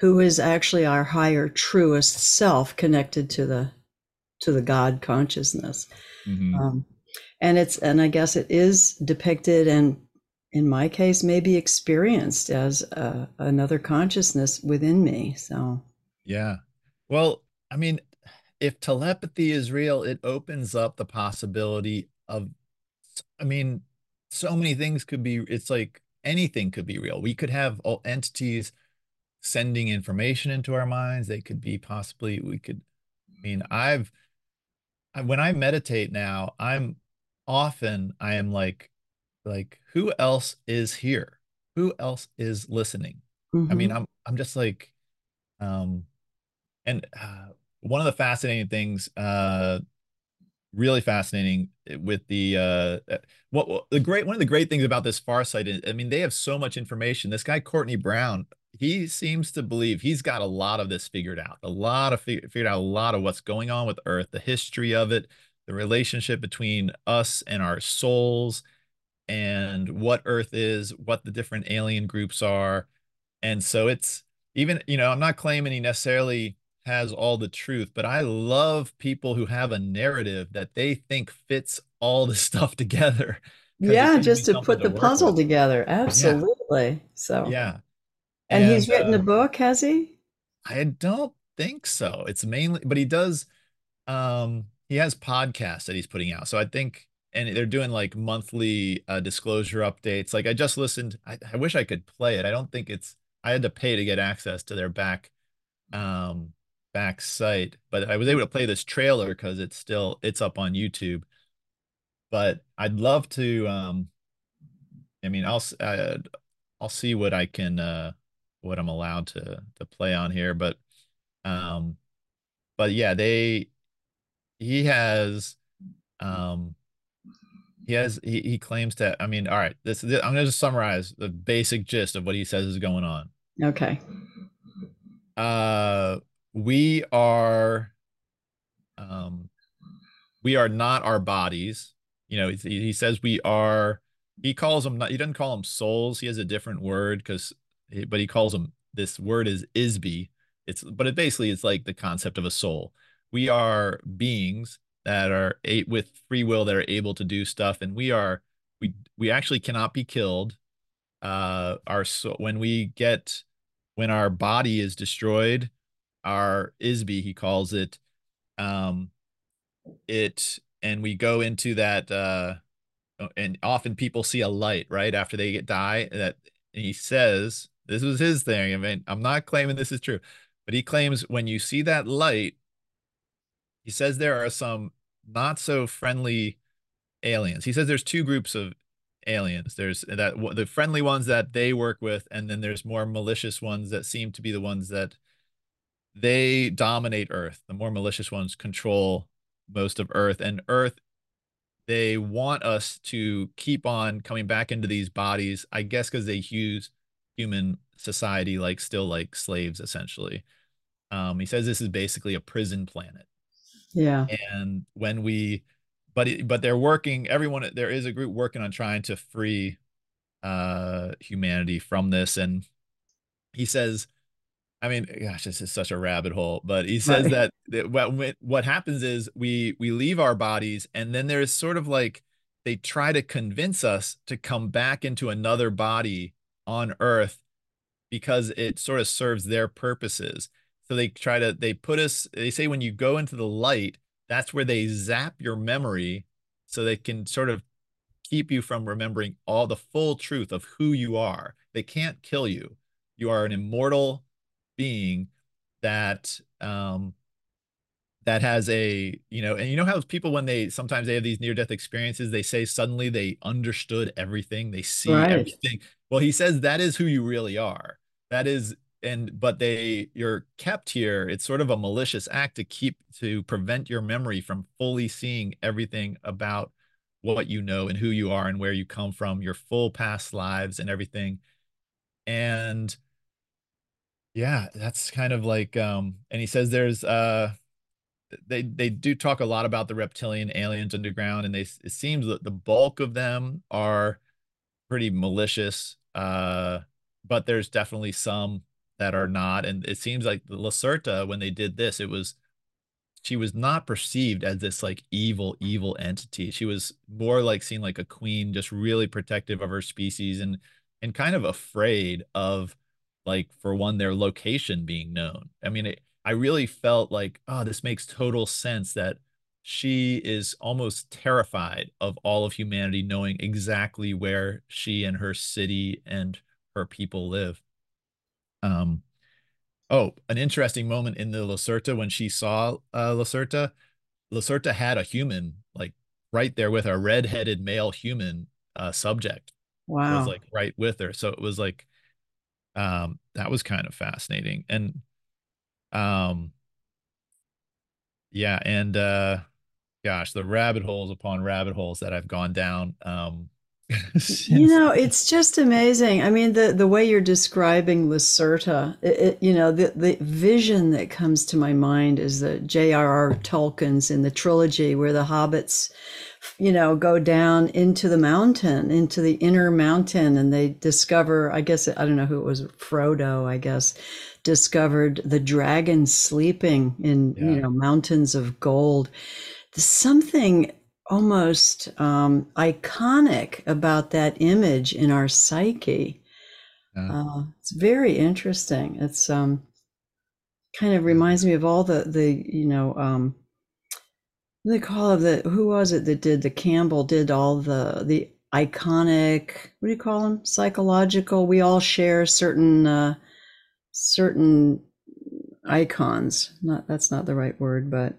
who is actually our higher truest self connected to the to the god consciousness. Mm-hmm. um, and it's and i guess it is depicted and in my case maybe experienced as uh, another consciousness within me so. Yeah. Well i mean if telepathy is real it opens up the possibility of i mean so many things could be it's like anything could be real. We could have all entities sending information into our minds. They could be possibly, we could, I mean, I've, I, when I meditate now, I'm often, I am like, like, who else is here? Who else is listening? Mm-hmm. I mean, mm-hmm. I'm, I'm just like, um, and uh, one of the fascinating things, uh, really fascinating with the uh, uh what the great one of the great things about this Farsight is, I mean, they have so much information. This guy Courtney Brown, he seems to believe he's got a lot of this figured out, a lot of figured out a lot of what's going on with Earth, the history of it, the relationship between us and our souls and what earth is what the different alien groups are and so it's even you know i'm not claiming he necessarily has all the truth but i love people who have a narrative that they think fits all the stuff together yeah just to put the puzzle with. together absolutely yeah. so yeah and, and he's written uh, a book has he? I don't think so. It's mainly but he does um he has podcasts that he's putting out. So i think and they're doing like monthly uh, disclosure updates. Like i just listened I, I wish i could play it. I don't think it's i had to pay to get access to their back um back site but i was able to play this trailer because it's still it's up on youtube. But I'd love to. Um, I mean, I'll uh, I'll see what I can uh, what I'm allowed to to play on here, but um, but yeah, they he has um he has he, he claims that i mean all right this, this i'm going to just summarize the basic gist of what he says is going on okay uh we are um we are not our bodies you know, he, he says we are. He calls them not. He doesn't call them souls. He has a different word because, but he calls them. This word is IS-BE. It's but it basically it's like the concept of a soul. We are beings that are eight with free will that are able to do stuff, and we are we we actually cannot be killed. Uh, our so when we get when our body is destroyed, our IS-BE he calls it, um, it and we go into that uh and often people see a light right after they get die that he says this was his thing i mean i'm not claiming this is true but he claims when you see that light he says there are some not so friendly aliens he says there's two groups of aliens there's that the friendly ones that they work with and then there's more malicious ones that seem to be the ones that they dominate earth the more malicious ones control most of Earth. And Earth, they want us to keep on coming back into these bodies, I guess, because they use human society like still like slaves, essentially. Um, he says this is basically a prison planet. Yeah. And when we, but it, but they're working. Everyone there is a group working on trying to free uh humanity from this. And he says I mean, gosh, this is such a rabbit hole. But he says right. that, that what what happens is we we leave our bodies, and then there's sort of like they try to convince us to come back into another body on Earth because it sort of serves their purposes. So they try to they put us. They say when you go into the light, that's where they zap your memory, so they can sort of keep you from remembering all the full truth of who you are. They can't kill you. You are an immortal being that um that has a you know and you know how people when they sometimes they have these near death experiences they say suddenly they understood everything they see right. everything well he says that is who you really are. That is and but they you're kept here. It's sort of a malicious act to keep to prevent your memory from fully seeing everything about what you know and who you are and where you come from your full past lives and everything. And yeah, that's kind of like um and he says there's uh they they do talk a lot about the reptilian aliens underground and they it seems that the bulk of them are pretty malicious uh but there's definitely some that are not and it seems like the Lacerta when they did this it was she was not perceived as this like evil evil entity. She was more like seen like a queen just really protective of her species and and kind of afraid of like for one their location being known. I mean it, i really felt like oh this makes total sense that she is almost terrified of all of humanity knowing exactly where she and her city and her people live. Um oh an interesting moment in the lacerta when she saw uh lacerta lacerta had a human like right there with a red-headed male human uh subject wow. was like right with her. So it was like um that was kind of fascinating. And um yeah and uh gosh the rabbit holes upon rabbit holes that i've gone down um you know, it's just amazing. I mean, the the way you're describing Lacerta, it, it, you know, the the vision that comes to my mind is the J.R.R. Tolkien's in the trilogy where the hobbits, you know, go down into the mountain, into the inner mountain, and they discover. I guess I don't know who it was. Frodo, I guess, discovered the dragon sleeping in yeah. you know mountains of gold. There's something almost um, iconic about that image in our psyche. Yeah. Uh, it's very interesting. It's um, kind of reminds me of all the the you know um, they call it the who was it that did the Campbell did all the the iconic what do you call them psychological we all share certain uh, certain icons not that's not the right word but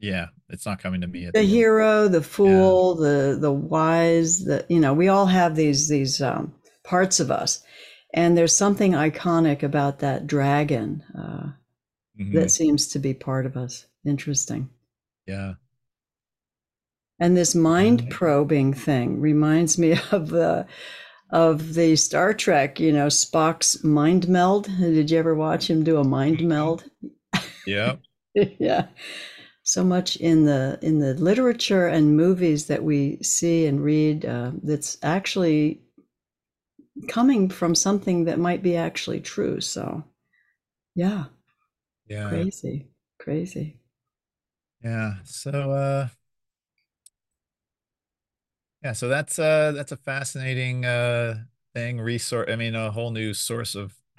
yeah, it's not coming to me. the, the hero, the fool, yeah. the the wise, the you know, we all have these these um, parts of us, and there's something iconic about that dragon uh, mm-hmm. that seems to be part of us. Interesting. Yeah. And this mind probing thing reminds me of the of the Star Trek, you know, Spock's mind meld. Did you ever watch him do a mind meld? Yeah. yeah so much in the in the literature and movies that we see and read uh, that's actually coming from something that might be actually true so yeah. Yeah. Crazy crazy. Yeah so uh yeah so that's uh that's a fascinating uh thing resource i mean a whole new source of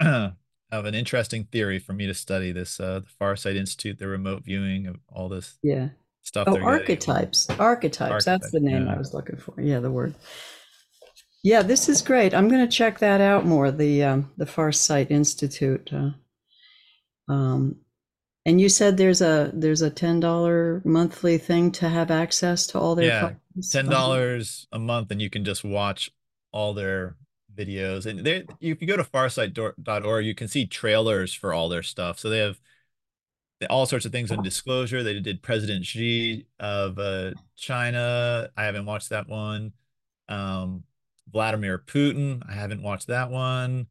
of an interesting theory for me to study this uh the Farsight Institute, the remote viewing of all this yeah stuff. Oh, archetypes. archetypes. archetypes. That's the name yeah. I was looking for. Yeah, the word. Yeah, this is great. I'm going to check that out more. The um, the Farsight Institute. Uh, um, and you said there's a there's a ten dollar monthly thing to have access to all their yeah ten dollars a month, and you can just watch all their videos and there if you go to farsight.org you can see trailers for all their stuff. So they have all sorts of things on disclosure. They did president xi of uh, china. I haven't watched that one. Um, vladimir putin. I haven't watched that one.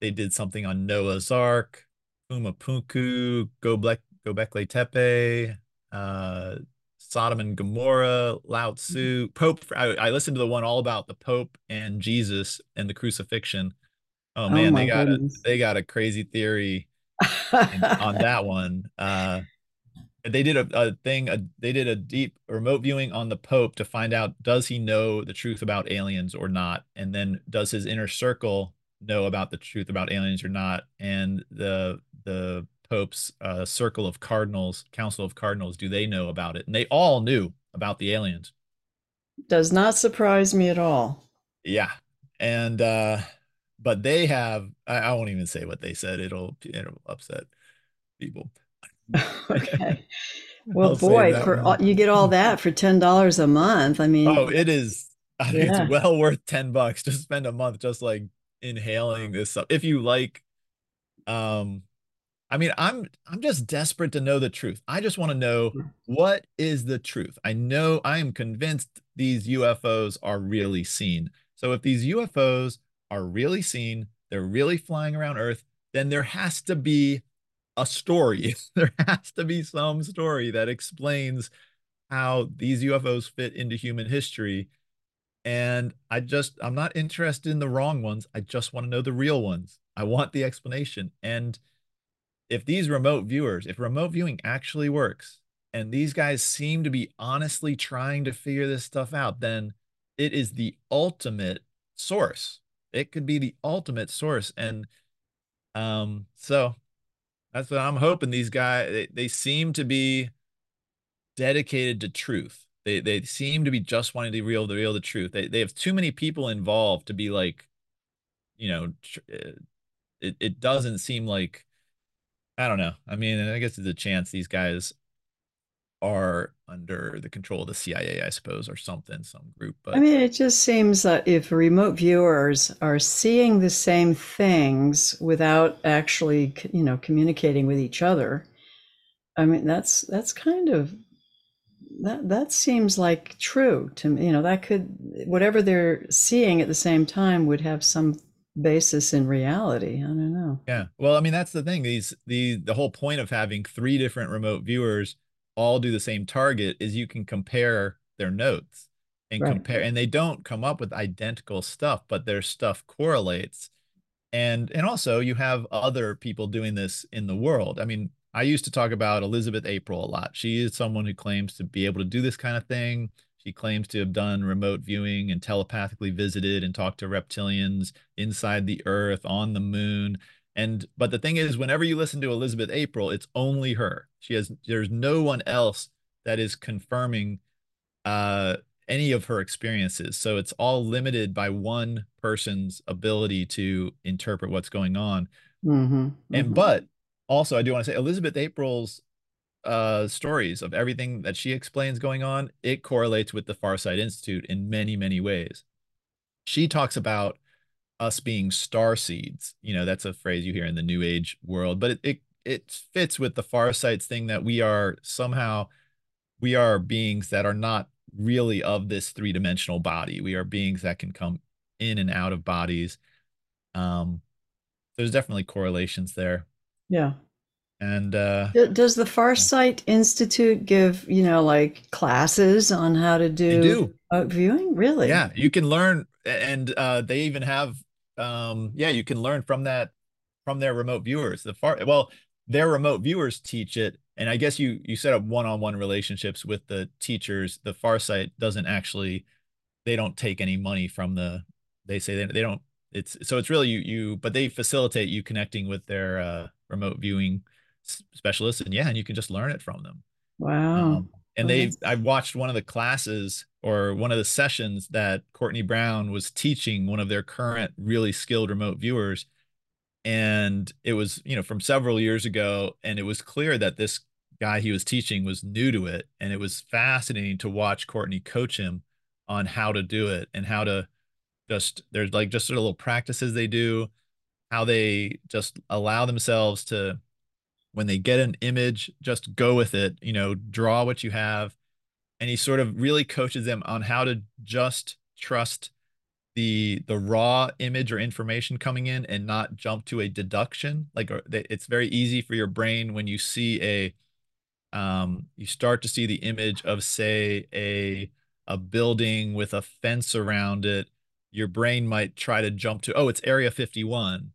They did something on noah's ark pumapunku gobekli tepe uh, Sodom and Gomorrah, Lao Tzu, Pope. I, I, listened to the one all about the Pope and Jesus and the crucifixion. Oh, oh man, oh they got goodness. a they got a crazy theory in, on that one. Uh, they did a, a thing. A, they did a deep remote viewing on the Pope to find out does he know the truth about aliens or not, and then does his inner circle know about the truth about aliens or not, and the the Pope's uh, circle of cardinals, council of cardinals, do they know about it? And they all knew about the aliens. Does not surprise me at all. Yeah. And, uh, but they have, I, I won't even say what they said. It'll, it'll upset people. okay. Well, boy, for all, you get all that for $10 a month. I mean, oh, it is, I yeah. it's well worth 10 bucks to spend a month just like inhaling this stuff. If you like, um, I mean, I'm I'm just desperate to know the truth. I just want to know mm. what is the truth. I know I am convinced these UFOs are really seen. So if these UFOs are really seen, they're really flying around Earth, then there has to be a story. there has to be some story that explains how these UFOs fit into human history. And I just I'm not interested in the wrong ones. I just want to know the real ones. I want the explanation. And if these remote viewers, if remote viewing actually works, and these guys seem to be honestly trying to figure this stuff out, then it is the ultimate source. It could be the ultimate source. And um, so that's what I'm hoping these guys they, they seem to be dedicated to truth. They they seem to be just wanting to reveal the real the truth. They they have too many people involved to be like, you know, uh, it, it doesn't seem like I don't know. I mean, I guess there's a chance these guys are under the control of the CIA, I suppose, or something, some group. But I mean, it just seems that if remote viewers are seeing the same things without actually, you know, communicating with each other, I mean, that's that's kind of that that seems like true to me. You know, that could whatever they're seeing at the same time would have some basis in reality. I don't know. Yeah. Well, I mean, that's the thing. These the the whole point of having three different remote viewers all do the same target is you can compare their notes and right. compare and they don't come up with identical stuff, but their stuff correlates. And and also you have other people doing this in the world. I mean, I used to talk about Elizabeth April a lot. She is someone who claims to be able to do this kind of thing. She claims to have done remote viewing and telepathically visited and talked to reptilians inside the earth, on the moon. And but the thing is, whenever you listen to Elizabeth April, it's only her. She has there's no one else that is confirming uh, any of her experiences. So it's all limited by one person's ability to interpret what's going on. Mm-hmm, mm-hmm. And but also I do want to say Elizabeth April's uh, stories of everything that she explains going on, it correlates with the Farsight Institute in many, many ways. She talks about us being star seeds. You know, that's a phrase you hear in the New Age world, but it it, it fits with the Farsights thing that we are somehow we are beings that are not really of this three dimensional body. We are beings that can come in and out of bodies. Um, there's definitely correlations there. Yeah. And uh, does the Farsight Institute give you know like classes on how to do, do. viewing? Really? Yeah, you can learn, and uh, they even have um, yeah, you can learn from that from their remote viewers. The far well, their remote viewers teach it, and I guess you you set up one on one relationships with the teachers. The Farsight doesn't actually they don't take any money from the they say they, they don't it's so it's really you you but they facilitate you connecting with their uh remote viewing specialists and yeah and you can just learn it from them. Wow. Um, and they i watched one of the classes or one of the sessions that courtney brown was teaching one of their current really skilled remote viewers and it was you know from several years ago and it was clear that this guy he was teaching was new to it and it was fascinating to watch courtney coach him on how to do it and how to just there's like just sort of little practices they do how they just allow themselves to when they get an image, just go with it, you know, draw what you have. And he sort of really coaches them on how to just trust the the raw image or information coming in and not jump to a deduction like it's very easy for your brain when you see a um you start to see the image of say a a building with a fence around it your brain might try to jump to oh it's area 51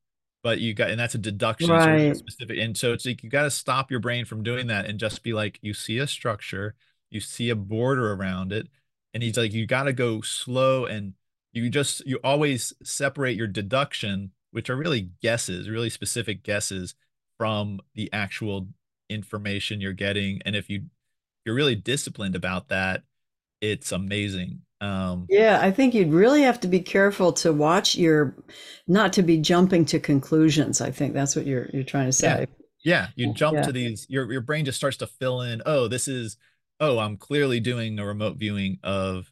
but you got and that's a deduction right. specific and so it's like you got to stop your brain from doing that and just be like you see a structure you see a border around it and he's like you got to go slow and you just you always separate your deduction which are really guesses really specific guesses from the actual information you're getting and if you you're really disciplined about that it's amazing um, yeah, I think you'd really have to be careful to watch your, not to be jumping to conclusions. I think that's what you're you're trying to say. Yeah, yeah. you jump yeah. to these. Your your brain just starts to fill in. Oh, this is. Oh, I'm clearly doing a remote viewing of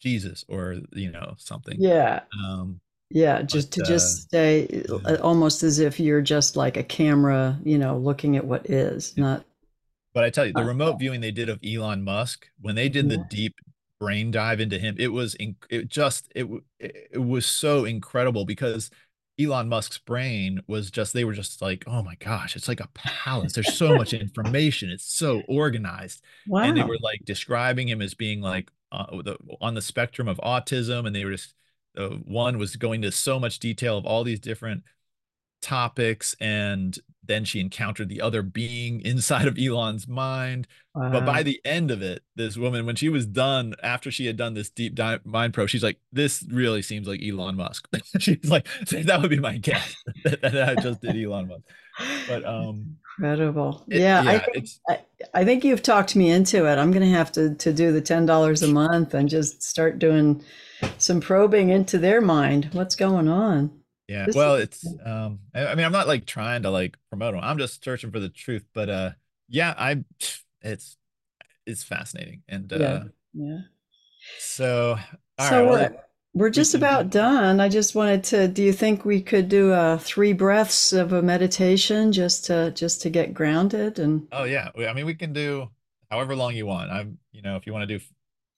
Jesus, or you know something. Yeah. Um, yeah, just but, to uh, just stay uh, almost as if you're just like a camera, you know, looking at what is, not but I tell you, the remote viewing they did of Elon Musk, when they did the deep brain dive into him it was in, it just it it was so incredible because Elon Musk's brain was just they were just like oh my gosh it's like a palace there's so much information it's so organized wow. and they were like describing him as being like uh, the, on the spectrum of autism and they were just uh, one was going to so much detail of all these different topics and then she encountered the other being inside of Elon's mind. Wow. But by the end of it, this woman, when she was done, after she had done this deep dive mind probe, she's like, "This really seems like Elon Musk." she's like, "That would be my guess that I just did Elon Musk." But um, incredible, it, yeah. yeah I, think, I, I think you've talked me into it. I'm going to have to to do the ten dollars a month and just start doing some probing into their mind. What's going on? Yeah. This well, it's um I, I, mean I'm not like trying to like promote them. I'm just searching for the truth. But uh yeah, I it's it's fascinating. And uh yeah. yeah. So so right, we're, well, we're just we about done. I just wanted to do you think we could do a three breaths of a meditation just to just to get grounded and Oh yeah. I mean we can do however long you want. I'm, you know, if you want to do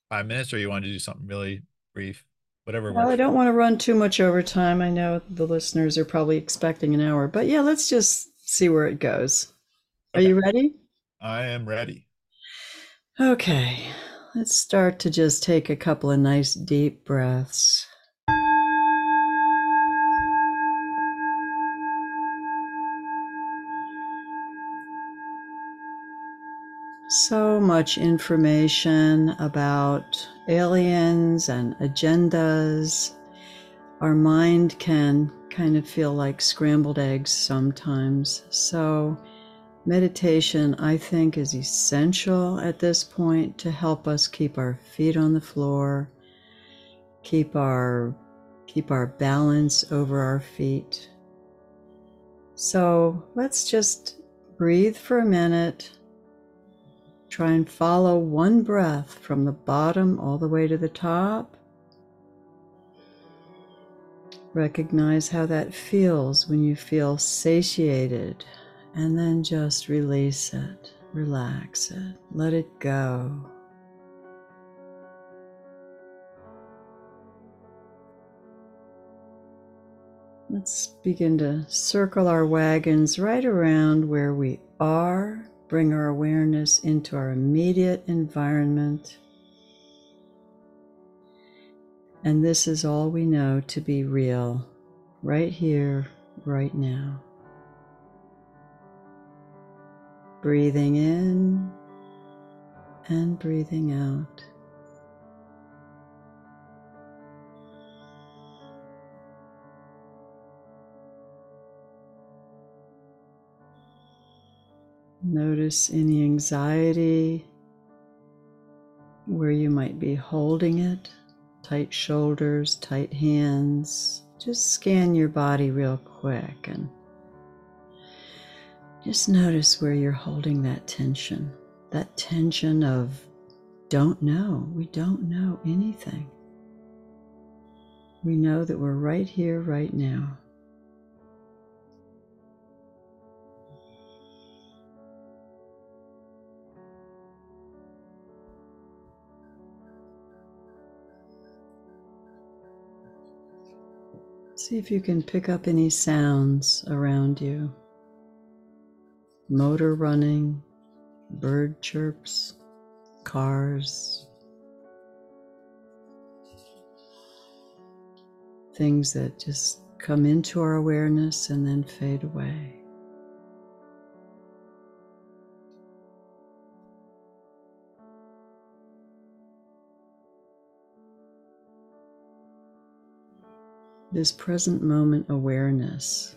five minutes or you want to do something really brief, whatever. Well, I don't want to run too much overtime. I know the listeners are probably expecting an hour, but yeah, let's just see where it goes. Are you ready? I am ready. Okay, let's start to just take a couple of nice deep breaths. So much information about aliens and agendas. Our mind can kind of feel like scrambled eggs sometimes. So, meditation, I think, is essential at this point to help us keep our feet on the floor, keep our keep our balance over our feet. So, let's just breathe for a minute Try and follow one breath from the bottom all the way to the top. Recognize how that feels when you feel satiated, and then just release it, relax it, let it go. Let's begin to circle our wagons right around where we are bring our awareness into our immediate environment. And this is all we know to be real, right here, right now. Breathing in and breathing out. Notice any anxiety where you might be holding it, tight shoulders, tight hands. Just scan your body real quick and just notice where you're holding that tension. That tension of don't know. We don't know anything. We know that we're right here, right now. See if you can pick up any sounds around you. Motor running, bird chirps, cars, things that just come into our awareness and then fade away. This present moment awareness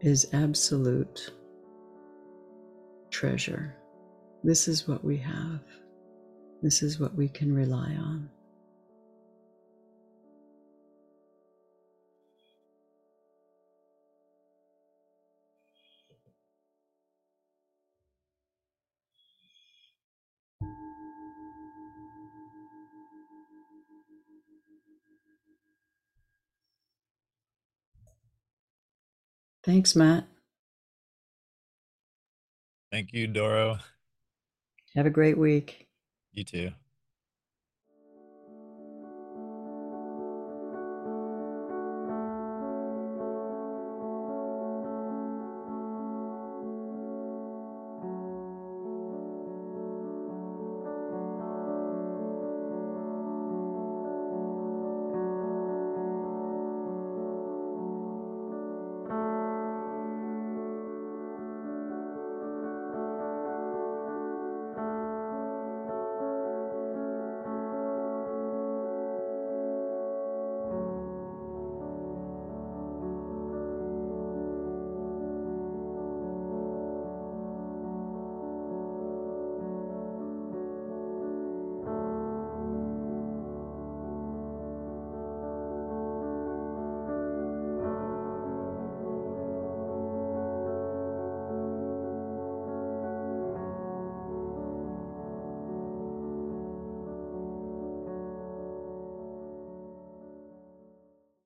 is absolute treasure. This is what we have. This is what we can rely on. Thanks, Matt. Thank you, Doro. Have a great week. You too.